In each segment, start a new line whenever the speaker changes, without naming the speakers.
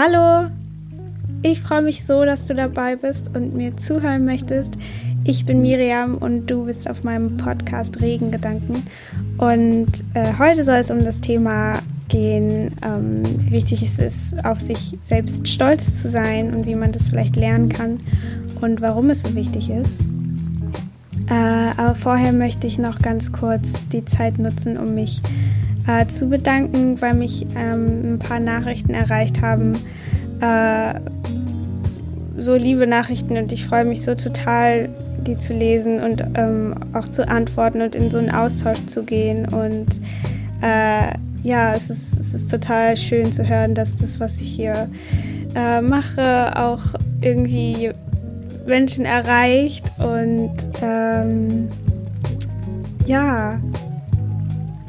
Hallo, ich freue mich so, dass du dabei bist und mir zuhören möchtest. Ich bin Miriam und du bist auf meinem Podcast Regengedanken. Und äh, heute soll es um das Thema gehen, ähm, wie wichtig es ist, auf sich selbst stolz zu sein und wie man das vielleicht lernen kann und warum es so wichtig ist. Äh, aber vorher möchte ich noch ganz kurz die Zeit nutzen, um mich äh, zu bedanken, weil mich ähm, ein paar Nachrichten erreicht haben. Äh, so liebe Nachrichten und ich freue mich so total, die zu lesen und ähm, auch zu antworten und in so einen Austausch zu gehen. Und äh, ja, es ist, es ist total schön zu hören, dass das, was ich hier äh, mache, auch irgendwie Menschen erreicht und ähm, ja,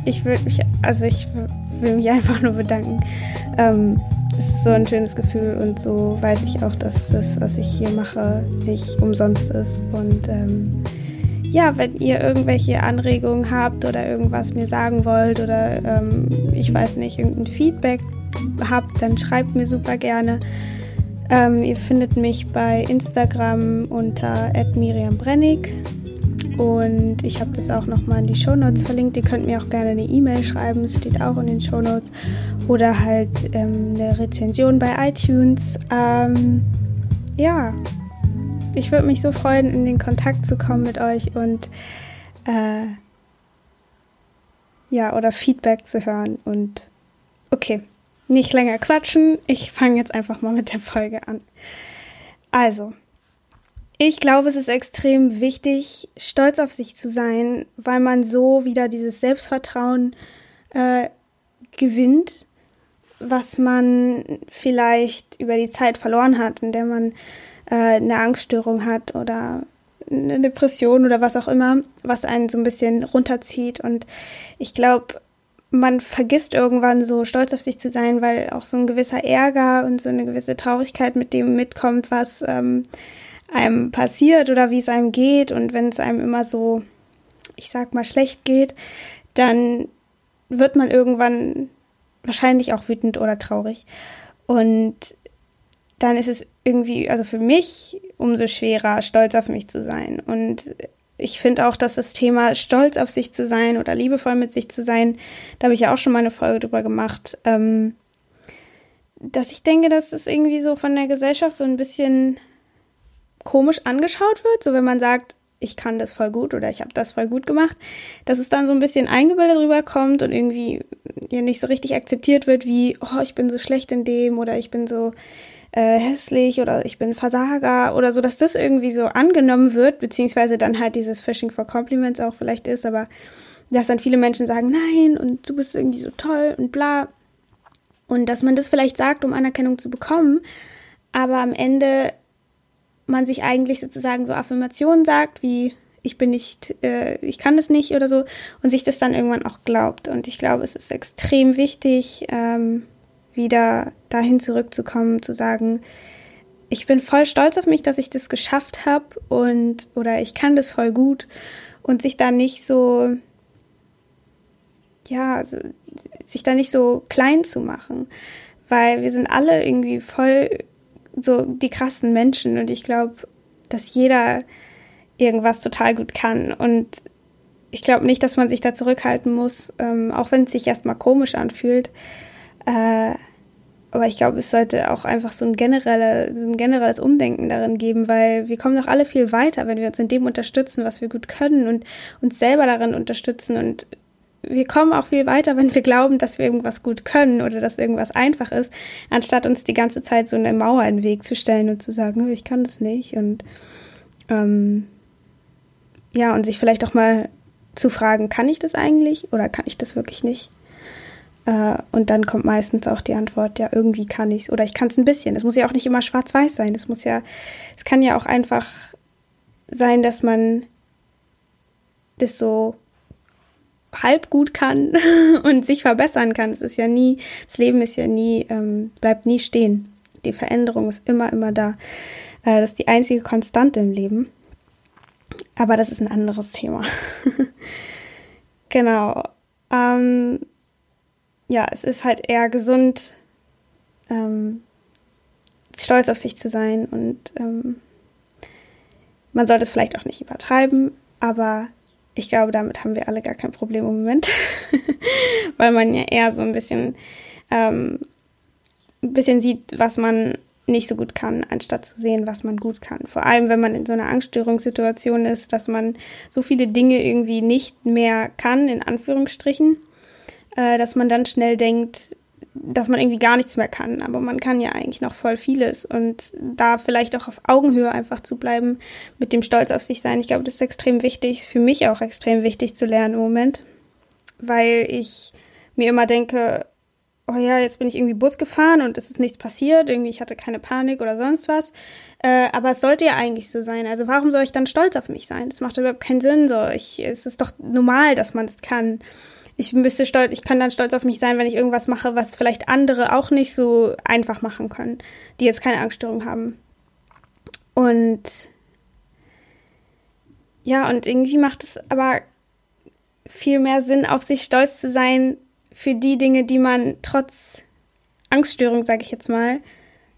ich würde mich, also ich will mich einfach nur bedanken. Ähm, es ist so ein schönes Gefühl und so weiß ich auch, dass das, was ich hier mache, nicht umsonst ist. Und ähm, ja, wenn ihr irgendwelche Anregungen habt oder irgendwas mir sagen wollt oder ähm, ich weiß nicht, irgendein Feedback habt, dann schreibt mir super gerne. Ähm, ihr findet mich bei Instagram unter @miriambrennig und ich habe das auch nochmal in die Shownotes verlinkt. Ihr könnt mir auch gerne eine E-Mail schreiben, es steht auch in den Shownotes. Oder halt ähm, eine Rezension bei iTunes. Ähm, ja, ich würde mich so freuen, in den Kontakt zu kommen mit euch und äh, ja, oder Feedback zu hören. Und okay, nicht länger quatschen. Ich fange jetzt einfach mal mit der Folge an. Also, ich glaube, es ist extrem wichtig, stolz auf sich zu sein, weil man so wieder dieses Selbstvertrauen äh, gewinnt, was man vielleicht über die Zeit verloren hat, in der man äh, eine Angststörung hat oder eine Depression oder was auch immer, was einen so ein bisschen runterzieht. Und ich glaube, man vergisst irgendwann so stolz auf sich zu sein, weil auch so ein gewisser Ärger und so eine gewisse Traurigkeit mit dem mitkommt, was ähm, einem passiert oder wie es einem geht. Und wenn es einem immer so, ich sag mal, schlecht geht, dann wird man irgendwann wahrscheinlich auch wütend oder traurig. Und dann ist es irgendwie, also für mich, umso schwerer, stolz auf mich zu sein. Und ich finde auch, dass das Thema stolz auf sich zu sein oder liebevoll mit sich zu sein, da habe ich ja auch schon mal eine Folge drüber gemacht, ähm, dass ich denke, dass es irgendwie so von der Gesellschaft so ein bisschen komisch angeschaut wird, so wenn man sagt, ich kann das voll gut oder ich habe das voll gut gemacht, dass es dann so ein bisschen eingebildet rüberkommt und irgendwie ja nicht so richtig akzeptiert wird, wie, oh, ich bin so schlecht in dem oder ich bin so äh, hässlich oder ich bin Versager oder so, dass das irgendwie so angenommen wird, beziehungsweise dann halt dieses Fishing for Compliments auch vielleicht ist, aber dass dann viele Menschen sagen, nein, und du bist irgendwie so toll und bla. Und dass man das vielleicht sagt, um Anerkennung zu bekommen, aber am Ende man sich eigentlich sozusagen so Affirmationen sagt, wie ich bin nicht, äh, ich kann das nicht oder so, und sich das dann irgendwann auch glaubt. Und ich glaube, es ist extrem wichtig, ähm, wieder dahin zurückzukommen, zu sagen, ich bin voll stolz auf mich, dass ich das geschafft habe und oder ich kann das voll gut und sich da nicht so ja, also, sich da nicht so klein zu machen, weil wir sind alle irgendwie voll so die krassen Menschen und ich glaube, dass jeder irgendwas total gut kann und ich glaube nicht, dass man sich da zurückhalten muss, ähm, auch wenn es sich erstmal komisch anfühlt. Äh, aber ich glaube, es sollte auch einfach so ein, generelle, so ein generelles Umdenken darin geben, weil wir kommen doch alle viel weiter, wenn wir uns in dem unterstützen, was wir gut können und uns selber darin unterstützen. Und wir kommen auch viel weiter, wenn wir glauben, dass wir irgendwas gut können oder dass irgendwas einfach ist, anstatt uns die ganze Zeit so eine Mauer in den Weg zu stellen und zu sagen, ich kann das nicht. Und ähm, ja, und sich vielleicht auch mal zu fragen, kann ich das eigentlich oder kann ich das wirklich nicht? Äh, und dann kommt meistens auch die Antwort, ja, irgendwie kann ich es oder ich kann es ein bisschen. Es muss ja auch nicht immer schwarz-weiß sein. Es muss ja, es kann ja auch einfach sein, dass man das so halb gut kann und sich verbessern kann. Es ist ja nie, das Leben ist ja nie, ähm, bleibt nie stehen. Die Veränderung ist immer, immer da. Äh, das ist die einzige Konstante im Leben. Aber das ist ein anderes Thema. genau. Ähm, ja, es ist halt eher gesund, ähm, stolz auf sich zu sein und ähm, man sollte es vielleicht auch nicht übertreiben, aber ich glaube, damit haben wir alle gar kein Problem im Moment, weil man ja eher so ein bisschen, ähm, ein bisschen sieht, was man nicht so gut kann, anstatt zu sehen, was man gut kann. Vor allem, wenn man in so einer Angststörungssituation ist, dass man so viele Dinge irgendwie nicht mehr kann, in Anführungsstrichen, äh, dass man dann schnell denkt, dass man irgendwie gar nichts mehr kann. Aber man kann ja eigentlich noch voll vieles. Und da vielleicht auch auf Augenhöhe einfach zu bleiben, mit dem Stolz auf sich sein. Ich glaube, das ist extrem wichtig, für mich auch extrem wichtig zu lernen im Moment. Weil ich mir immer denke, oh ja, jetzt bin ich irgendwie Bus gefahren und es ist nichts passiert, irgendwie ich hatte keine Panik oder sonst was. Äh, aber es sollte ja eigentlich so sein. Also warum soll ich dann stolz auf mich sein? Das macht überhaupt keinen Sinn. So, ich, es ist doch normal, dass man das kann. Ich müsste stolz, ich kann dann stolz auf mich sein, wenn ich irgendwas mache, was vielleicht andere auch nicht so einfach machen können, die jetzt keine Angststörung haben. Und ja, und irgendwie macht es aber viel mehr Sinn, auf sich stolz zu sein, für die Dinge, die man trotz Angststörung, sage ich jetzt mal,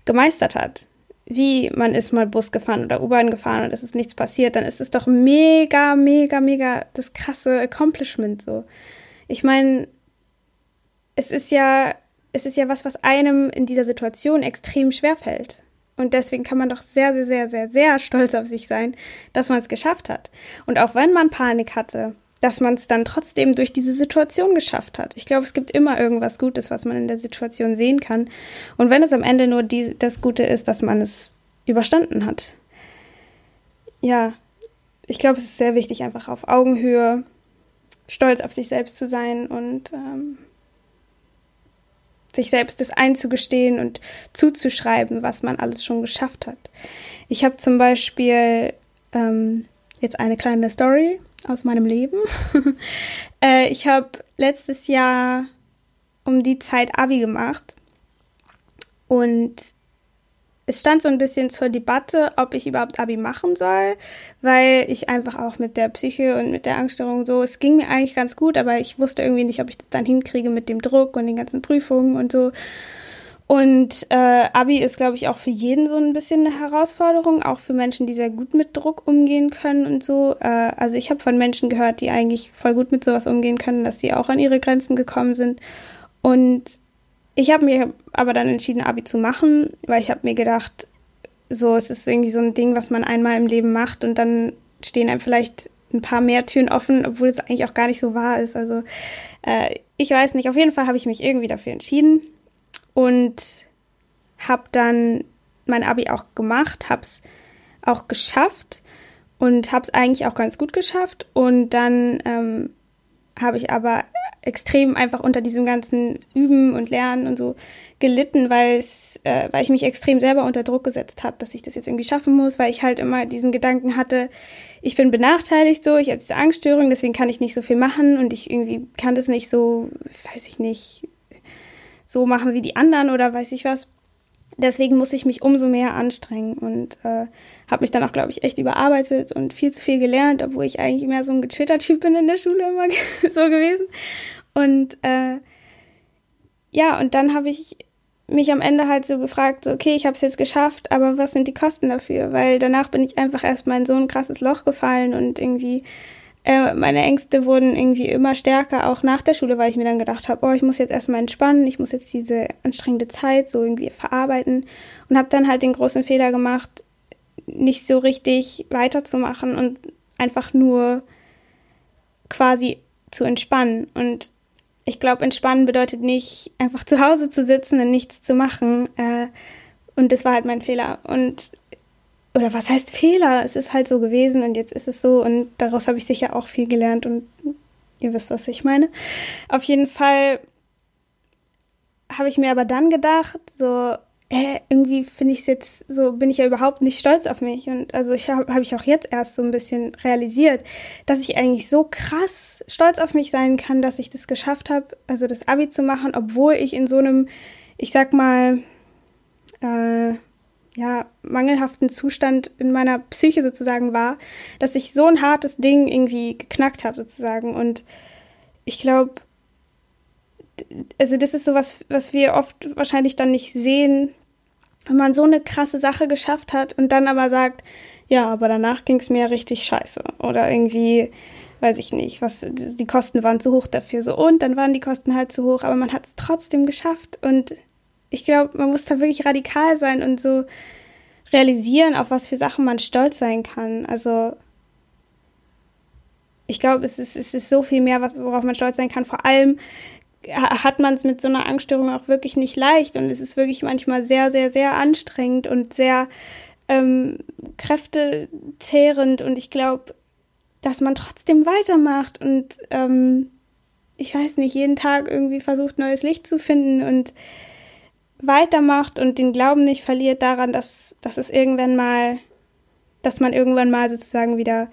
gemeistert hat. Wie man ist mal Bus gefahren oder U-Bahn gefahren und es ist nichts passiert, dann ist es doch mega, mega, mega das krasse Accomplishment so. Ich meine, es ist ja, es ist ja was, was einem in dieser Situation extrem schwer fällt. Und deswegen kann man doch sehr, sehr, sehr, sehr, sehr stolz auf sich sein, dass man es geschafft hat. Und auch wenn man Panik hatte, dass man es dann trotzdem durch diese Situation geschafft hat. Ich glaube, es gibt immer irgendwas Gutes, was man in der Situation sehen kann. Und wenn es am Ende nur die, das Gute ist, dass man es überstanden hat. Ja, ich glaube, es ist sehr wichtig, einfach auf Augenhöhe stolz auf sich selbst zu sein und ähm, sich selbst das einzugestehen und zuzuschreiben, was man alles schon geschafft hat. Ich habe zum Beispiel ähm, jetzt eine kleine Story aus meinem Leben. äh, ich habe letztes Jahr um die Zeit Abi gemacht und es stand so ein bisschen zur Debatte, ob ich überhaupt Abi machen soll, weil ich einfach auch mit der Psyche und mit der Angststörung so, es ging mir eigentlich ganz gut, aber ich wusste irgendwie nicht, ob ich das dann hinkriege mit dem Druck und den ganzen Prüfungen und so. Und äh, Abi ist, glaube ich, auch für jeden so ein bisschen eine Herausforderung, auch für Menschen, die sehr gut mit Druck umgehen können und so. Äh, also ich habe von Menschen gehört, die eigentlich voll gut mit sowas umgehen können, dass die auch an ihre Grenzen gekommen sind. Und ich habe mir aber dann entschieden, Abi zu machen, weil ich habe mir gedacht, so, es ist irgendwie so ein Ding, was man einmal im Leben macht und dann stehen einem vielleicht ein paar mehr Türen offen, obwohl es eigentlich auch gar nicht so wahr ist. Also äh, ich weiß nicht, auf jeden Fall habe ich mich irgendwie dafür entschieden und habe dann mein Abi auch gemacht, habe es auch geschafft und habe es eigentlich auch ganz gut geschafft. Und dann ähm, habe ich aber extrem einfach unter diesem ganzen Üben und Lernen und so gelitten, weil es, äh, weil ich mich extrem selber unter Druck gesetzt habe, dass ich das jetzt irgendwie schaffen muss, weil ich halt immer diesen Gedanken hatte, ich bin benachteiligt so, ich habe diese Angststörung, deswegen kann ich nicht so viel machen und ich irgendwie kann das nicht so, weiß ich nicht, so machen wie die anderen oder weiß ich was. Deswegen muss ich mich umso mehr anstrengen und äh, habe mich dann auch, glaube ich, echt überarbeitet und viel zu viel gelernt, obwohl ich eigentlich mehr so ein gechillter Typ bin in der Schule immer so gewesen. Und äh, ja, und dann habe ich mich am Ende halt so gefragt, so, okay, ich habe es jetzt geschafft, aber was sind die Kosten dafür? Weil danach bin ich einfach erstmal in so ein krasses Loch gefallen und irgendwie äh, meine Ängste wurden irgendwie immer stärker, auch nach der Schule, weil ich mir dann gedacht habe, oh, ich muss jetzt erstmal entspannen, ich muss jetzt diese anstrengende Zeit so irgendwie verarbeiten und habe dann halt den großen Fehler gemacht, nicht so richtig weiterzumachen und einfach nur quasi zu entspannen. Und ich glaube, entspannen bedeutet nicht einfach zu Hause zu sitzen und nichts zu machen. Äh, und das war halt mein Fehler. Und oder was heißt Fehler? Es ist halt so gewesen und jetzt ist es so und daraus habe ich sicher auch viel gelernt und ihr wisst, was ich meine. Auf jeden Fall habe ich mir aber dann gedacht, so, äh, irgendwie finde ich es jetzt so, bin ich ja überhaupt nicht stolz auf mich. Und also ich habe hab ich auch jetzt erst so ein bisschen realisiert, dass ich eigentlich so krass stolz auf mich sein kann, dass ich das geschafft habe, also das Abi zu machen, obwohl ich in so einem, ich sag mal, äh, ja, mangelhaften Zustand in meiner Psyche sozusagen war, dass ich so ein hartes Ding irgendwie geknackt habe sozusagen. Und ich glaube, also das ist sowas, was wir oft wahrscheinlich dann nicht sehen, wenn man so eine krasse Sache geschafft hat und dann aber sagt, ja, aber danach ging es mir richtig scheiße. Oder irgendwie, weiß ich nicht, was, die Kosten waren zu hoch dafür. So, und dann waren die Kosten halt zu hoch, aber man hat es trotzdem geschafft. Und ich glaube, man muss da wirklich radikal sein und so realisieren, auf was für Sachen man stolz sein kann. Also, ich glaube, es ist, es ist so viel mehr, was, worauf man stolz sein kann. Vor allem hat man es mit so einer Angststörung auch wirklich nicht leicht und es ist wirklich manchmal sehr, sehr, sehr anstrengend und sehr ähm, kräftezehrend und ich glaube, dass man trotzdem weitermacht und ähm, ich weiß nicht, jeden Tag irgendwie versucht, neues Licht zu finden und weitermacht und den Glauben nicht verliert daran, dass, dass es irgendwann mal, dass man irgendwann mal sozusagen wieder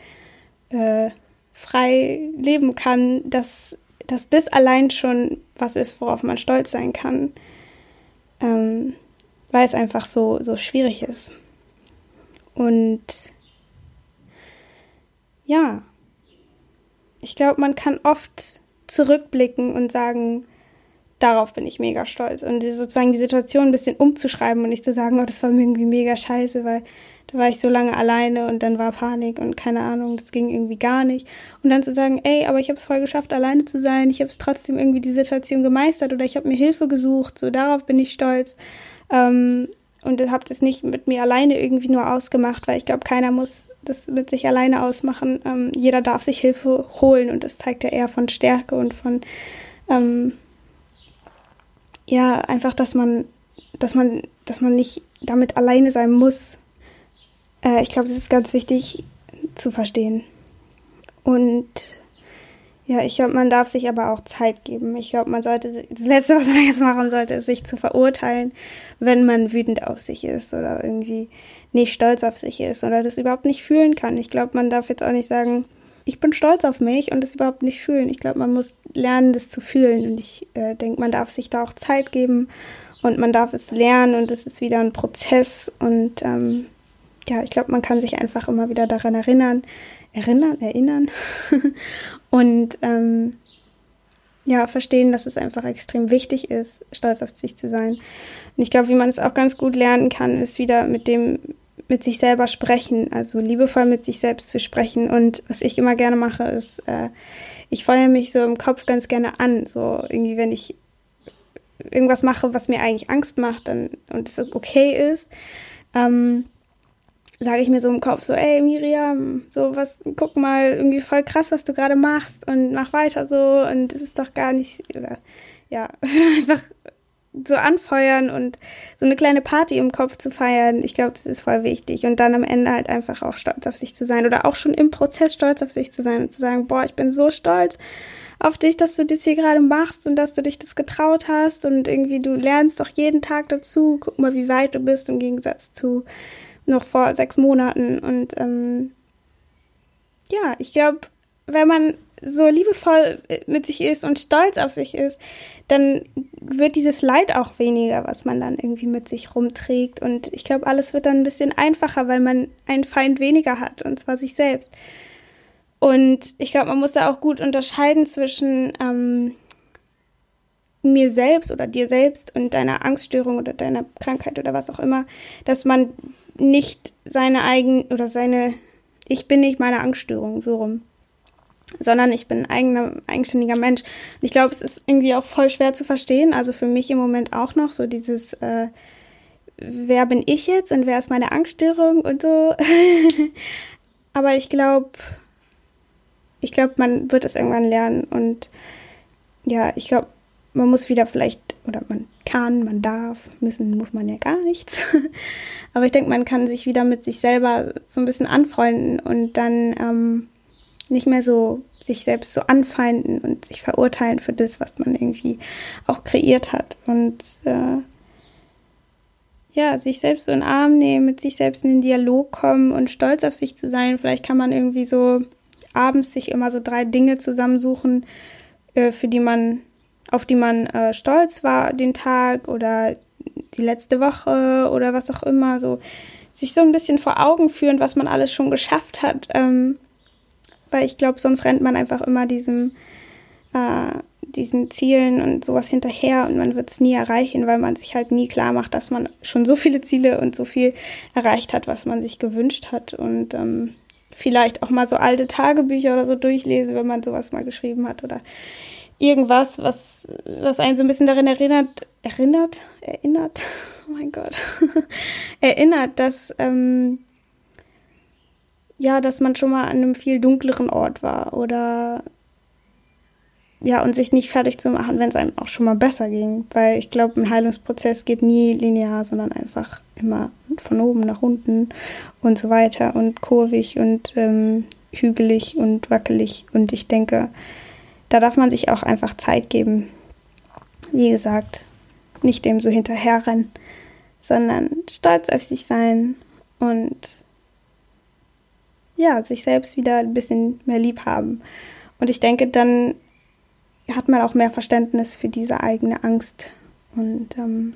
äh, frei leben kann, dass, dass das allein schon was ist, worauf man stolz sein kann, ähm, weil es einfach so, so schwierig ist. Und ja, ich glaube, man kann oft zurückblicken und sagen, darauf bin ich mega stolz. Und sozusagen die Situation ein bisschen umzuschreiben und nicht zu sagen, oh, das war mir irgendwie mega scheiße, weil da war ich so lange alleine und dann war Panik und keine Ahnung, das ging irgendwie gar nicht. Und dann zu sagen, ey, aber ich habe es voll geschafft, alleine zu sein, ich habe es trotzdem irgendwie die Situation gemeistert oder ich habe mir Hilfe gesucht, so darauf bin ich stolz. Ähm, und habe das nicht mit mir alleine irgendwie nur ausgemacht, weil ich glaube, keiner muss das mit sich alleine ausmachen. Ähm, jeder darf sich Hilfe holen und das zeigt ja eher von Stärke und von ähm, ja einfach, dass man, dass man, dass man nicht damit alleine sein muss. Äh, ich glaube, das ist ganz wichtig zu verstehen. Und ja, ich glaube, man darf sich aber auch Zeit geben. Ich glaube, man sollte, das Letzte, was man jetzt machen sollte, ist sich zu verurteilen, wenn man wütend auf sich ist oder irgendwie nicht stolz auf sich ist oder das überhaupt nicht fühlen kann. Ich glaube, man darf jetzt auch nicht sagen, ich bin stolz auf mich und das überhaupt nicht fühlen. Ich glaube, man muss lernen, das zu fühlen. Und ich äh, denke, man darf sich da auch Zeit geben und man darf es lernen und es ist wieder ein Prozess. Und ähm, ja, ich glaube, man kann sich einfach immer wieder daran erinnern, erinnern, erinnern und ähm, ja, verstehen, dass es einfach extrem wichtig ist, stolz auf sich zu sein. Und ich glaube, wie man es auch ganz gut lernen kann, ist wieder mit dem, mit sich selber sprechen, also liebevoll mit sich selbst zu sprechen. Und was ich immer gerne mache, ist, äh, ich feuere mich so im Kopf ganz gerne an. So irgendwie, wenn ich irgendwas mache, was mir eigentlich Angst macht dann, und es okay ist, ähm, sage ich mir so im Kopf so, ey Miriam, so was, guck mal, irgendwie voll krass, was du gerade machst und mach weiter so und es ist doch gar nicht, oder ja, einfach so anfeuern und so eine kleine Party im Kopf zu feiern, ich glaube, das ist voll wichtig. Und dann am Ende halt einfach auch stolz auf sich zu sein oder auch schon im Prozess stolz auf sich zu sein und zu sagen, boah, ich bin so stolz auf dich, dass du das hier gerade machst und dass du dich das getraut hast und irgendwie du lernst doch jeden Tag dazu. Guck mal, wie weit du bist im Gegensatz zu noch vor sechs Monaten. Und ähm, ja, ich glaube, wenn man so liebevoll mit sich ist und stolz auf sich ist, dann wird dieses Leid auch weniger, was man dann irgendwie mit sich rumträgt. Und ich glaube, alles wird dann ein bisschen einfacher, weil man einen Feind weniger hat, und zwar sich selbst. Und ich glaube, man muss da auch gut unterscheiden zwischen ähm, mir selbst oder dir selbst und deiner Angststörung oder deiner Krankheit oder was auch immer, dass man nicht seine eigene oder seine, ich bin nicht meine Angststörung, so rum. Sondern ich bin ein eigener, eigenständiger Mensch. Und ich glaube, es ist irgendwie auch voll schwer zu verstehen. Also für mich im Moment auch noch so dieses, äh, wer bin ich jetzt und wer ist meine Angststörung und so. Aber ich glaube, ich glaube, man wird es irgendwann lernen. Und ja, ich glaube, man muss wieder vielleicht, oder man kann, man darf, müssen muss man ja gar nichts. Aber ich denke, man kann sich wieder mit sich selber so ein bisschen anfreunden und dann ähm, nicht mehr so sich selbst so anfeinden und sich verurteilen für das, was man irgendwie auch kreiert hat. Und äh, ja, sich selbst so in den Arm nehmen, mit sich selbst in den Dialog kommen und stolz auf sich zu sein. Vielleicht kann man irgendwie so abends sich immer so drei Dinge zusammensuchen, äh, für die man auf die man äh, stolz war den Tag oder die letzte Woche oder was auch immer, so sich so ein bisschen vor Augen führen, was man alles schon geschafft hat, ähm, weil ich glaube, sonst rennt man einfach immer diesem, äh, diesen Zielen und sowas hinterher und man wird es nie erreichen, weil man sich halt nie klar macht, dass man schon so viele Ziele und so viel erreicht hat, was man sich gewünscht hat. Und ähm, vielleicht auch mal so alte Tagebücher oder so durchlesen, wenn man sowas mal geschrieben hat oder irgendwas, was, was einen so ein bisschen darin erinnert, erinnert, erinnert, oh mein Gott, erinnert, dass, ähm, ja, dass man schon mal an einem viel dunkleren Ort war oder ja, und sich nicht fertig zu machen, wenn es einem auch schon mal besser ging. Weil ich glaube, ein Heilungsprozess geht nie linear, sondern einfach immer von oben nach unten und so weiter und kurvig und ähm, hügelig und wackelig. Und ich denke, da darf man sich auch einfach Zeit geben. Wie gesagt, nicht dem so hinterherrennen, sondern stolz auf sich sein und ja, sich selbst wieder ein bisschen mehr lieb haben. Und ich denke, dann hat man auch mehr Verständnis für diese eigene Angst. Und ähm,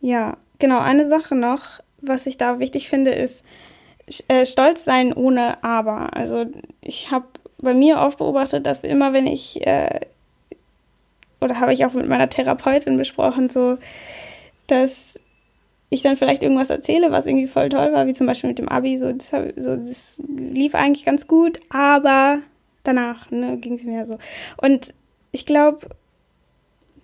ja, genau, eine Sache noch, was ich da wichtig finde, ist äh, stolz sein ohne Aber. Also ich habe bei mir oft beobachtet, dass immer wenn ich, äh, oder habe ich auch mit meiner Therapeutin besprochen, so, dass ich dann vielleicht irgendwas erzähle, was irgendwie voll toll war, wie zum Beispiel mit dem Abi, so das, so, das lief eigentlich ganz gut, aber danach ne, ging es mir so. Und ich glaube,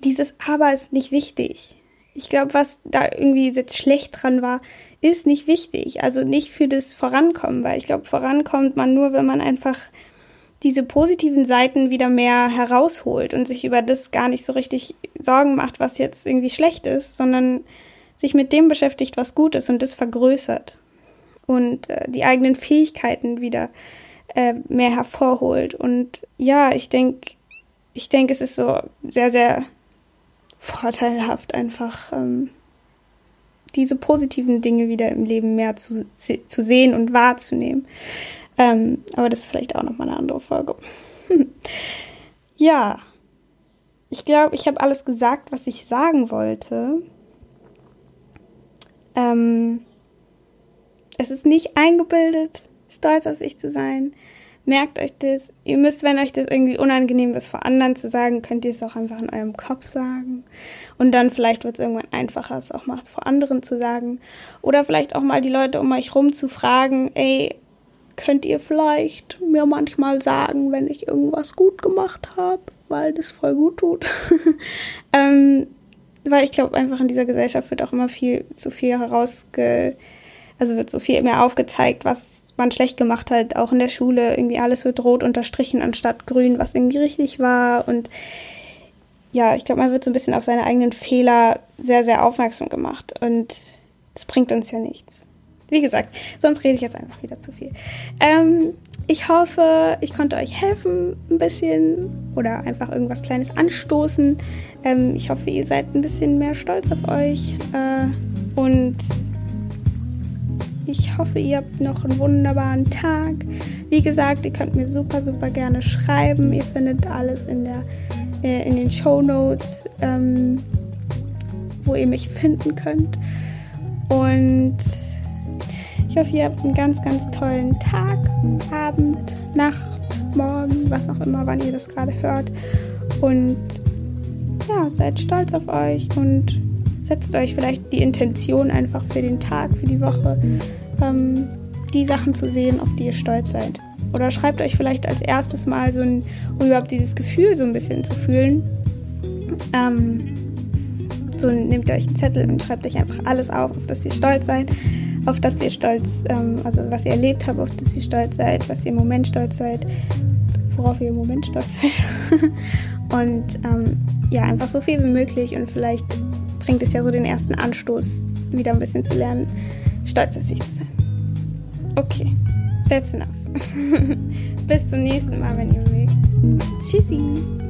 dieses Aber ist nicht wichtig. Ich glaube, was da irgendwie jetzt schlecht dran war, ist nicht wichtig. Also nicht für das Vorankommen, weil ich glaube, vorankommt man nur, wenn man einfach diese positiven Seiten wieder mehr herausholt und sich über das gar nicht so richtig Sorgen macht, was jetzt irgendwie schlecht ist, sondern sich mit dem beschäftigt, was gut ist und das vergrößert und äh, die eigenen Fähigkeiten wieder äh, mehr hervorholt. Und ja, ich denke, ich denke, es ist so sehr, sehr vorteilhaft, einfach ähm, diese positiven Dinge wieder im Leben mehr zu, zu sehen und wahrzunehmen. Ähm, aber das ist vielleicht auch nochmal eine andere Folge. ja, ich glaube, ich habe alles gesagt, was ich sagen wollte. Ähm, es ist nicht eingebildet, stolz auf sich zu sein. Merkt euch das. Ihr müsst, wenn euch das irgendwie unangenehm ist, vor anderen zu sagen, könnt ihr es auch einfach in eurem Kopf sagen. Und dann vielleicht wird es irgendwann einfacher, es auch mal vor anderen zu sagen. Oder vielleicht auch mal die Leute um euch rum zu fragen, ey, könnt ihr vielleicht mir manchmal sagen, wenn ich irgendwas gut gemacht habe, weil das voll gut tut. ähm, weil ich glaube, einfach in dieser Gesellschaft wird auch immer viel zu viel herausge... Also wird so viel mehr aufgezeigt, was man schlecht gemacht hat, auch in der Schule. Irgendwie alles wird rot unterstrichen anstatt grün, was irgendwie richtig war. Und ja, ich glaube, man wird so ein bisschen auf seine eigenen Fehler sehr, sehr aufmerksam gemacht. Und das bringt uns ja nichts. Wie gesagt, sonst rede ich jetzt einfach wieder zu viel. Ähm, ich hoffe, ich konnte euch helfen ein bisschen oder einfach irgendwas Kleines anstoßen. Ähm, ich hoffe, ihr seid ein bisschen mehr stolz auf euch. Äh, und ich hoffe, ihr habt noch einen wunderbaren Tag. Wie gesagt, ihr könnt mir super, super gerne schreiben. Ihr findet alles in, der, äh, in den Show Notes, ähm, wo ihr mich finden könnt. Und ich hoffe, ihr habt einen ganz, ganz tollen Tag, Abend, Nacht, Morgen, was auch immer, wann ihr das gerade hört. Und ja, seid stolz auf euch und setzt euch vielleicht die Intention einfach für den Tag, für die Woche, ähm, die Sachen zu sehen, auf die ihr stolz seid. Oder schreibt euch vielleicht als erstes mal so ein, um überhaupt dieses Gefühl so ein bisschen zu fühlen. Ähm, so nehmt ihr euch einen Zettel und schreibt euch einfach alles auf, auf das ihr stolz seid auf das ihr stolz, ähm, also was ihr erlebt habt, auf das ihr stolz seid, was ihr im Moment stolz seid, worauf ihr im Moment stolz seid. und ähm, ja, einfach so viel wie möglich und vielleicht bringt es ja so den ersten Anstoß, wieder ein bisschen zu lernen, stolz auf sich zu sein. Okay, that's enough. Bis zum nächsten Mal, wenn ihr mögt. Tschüssi!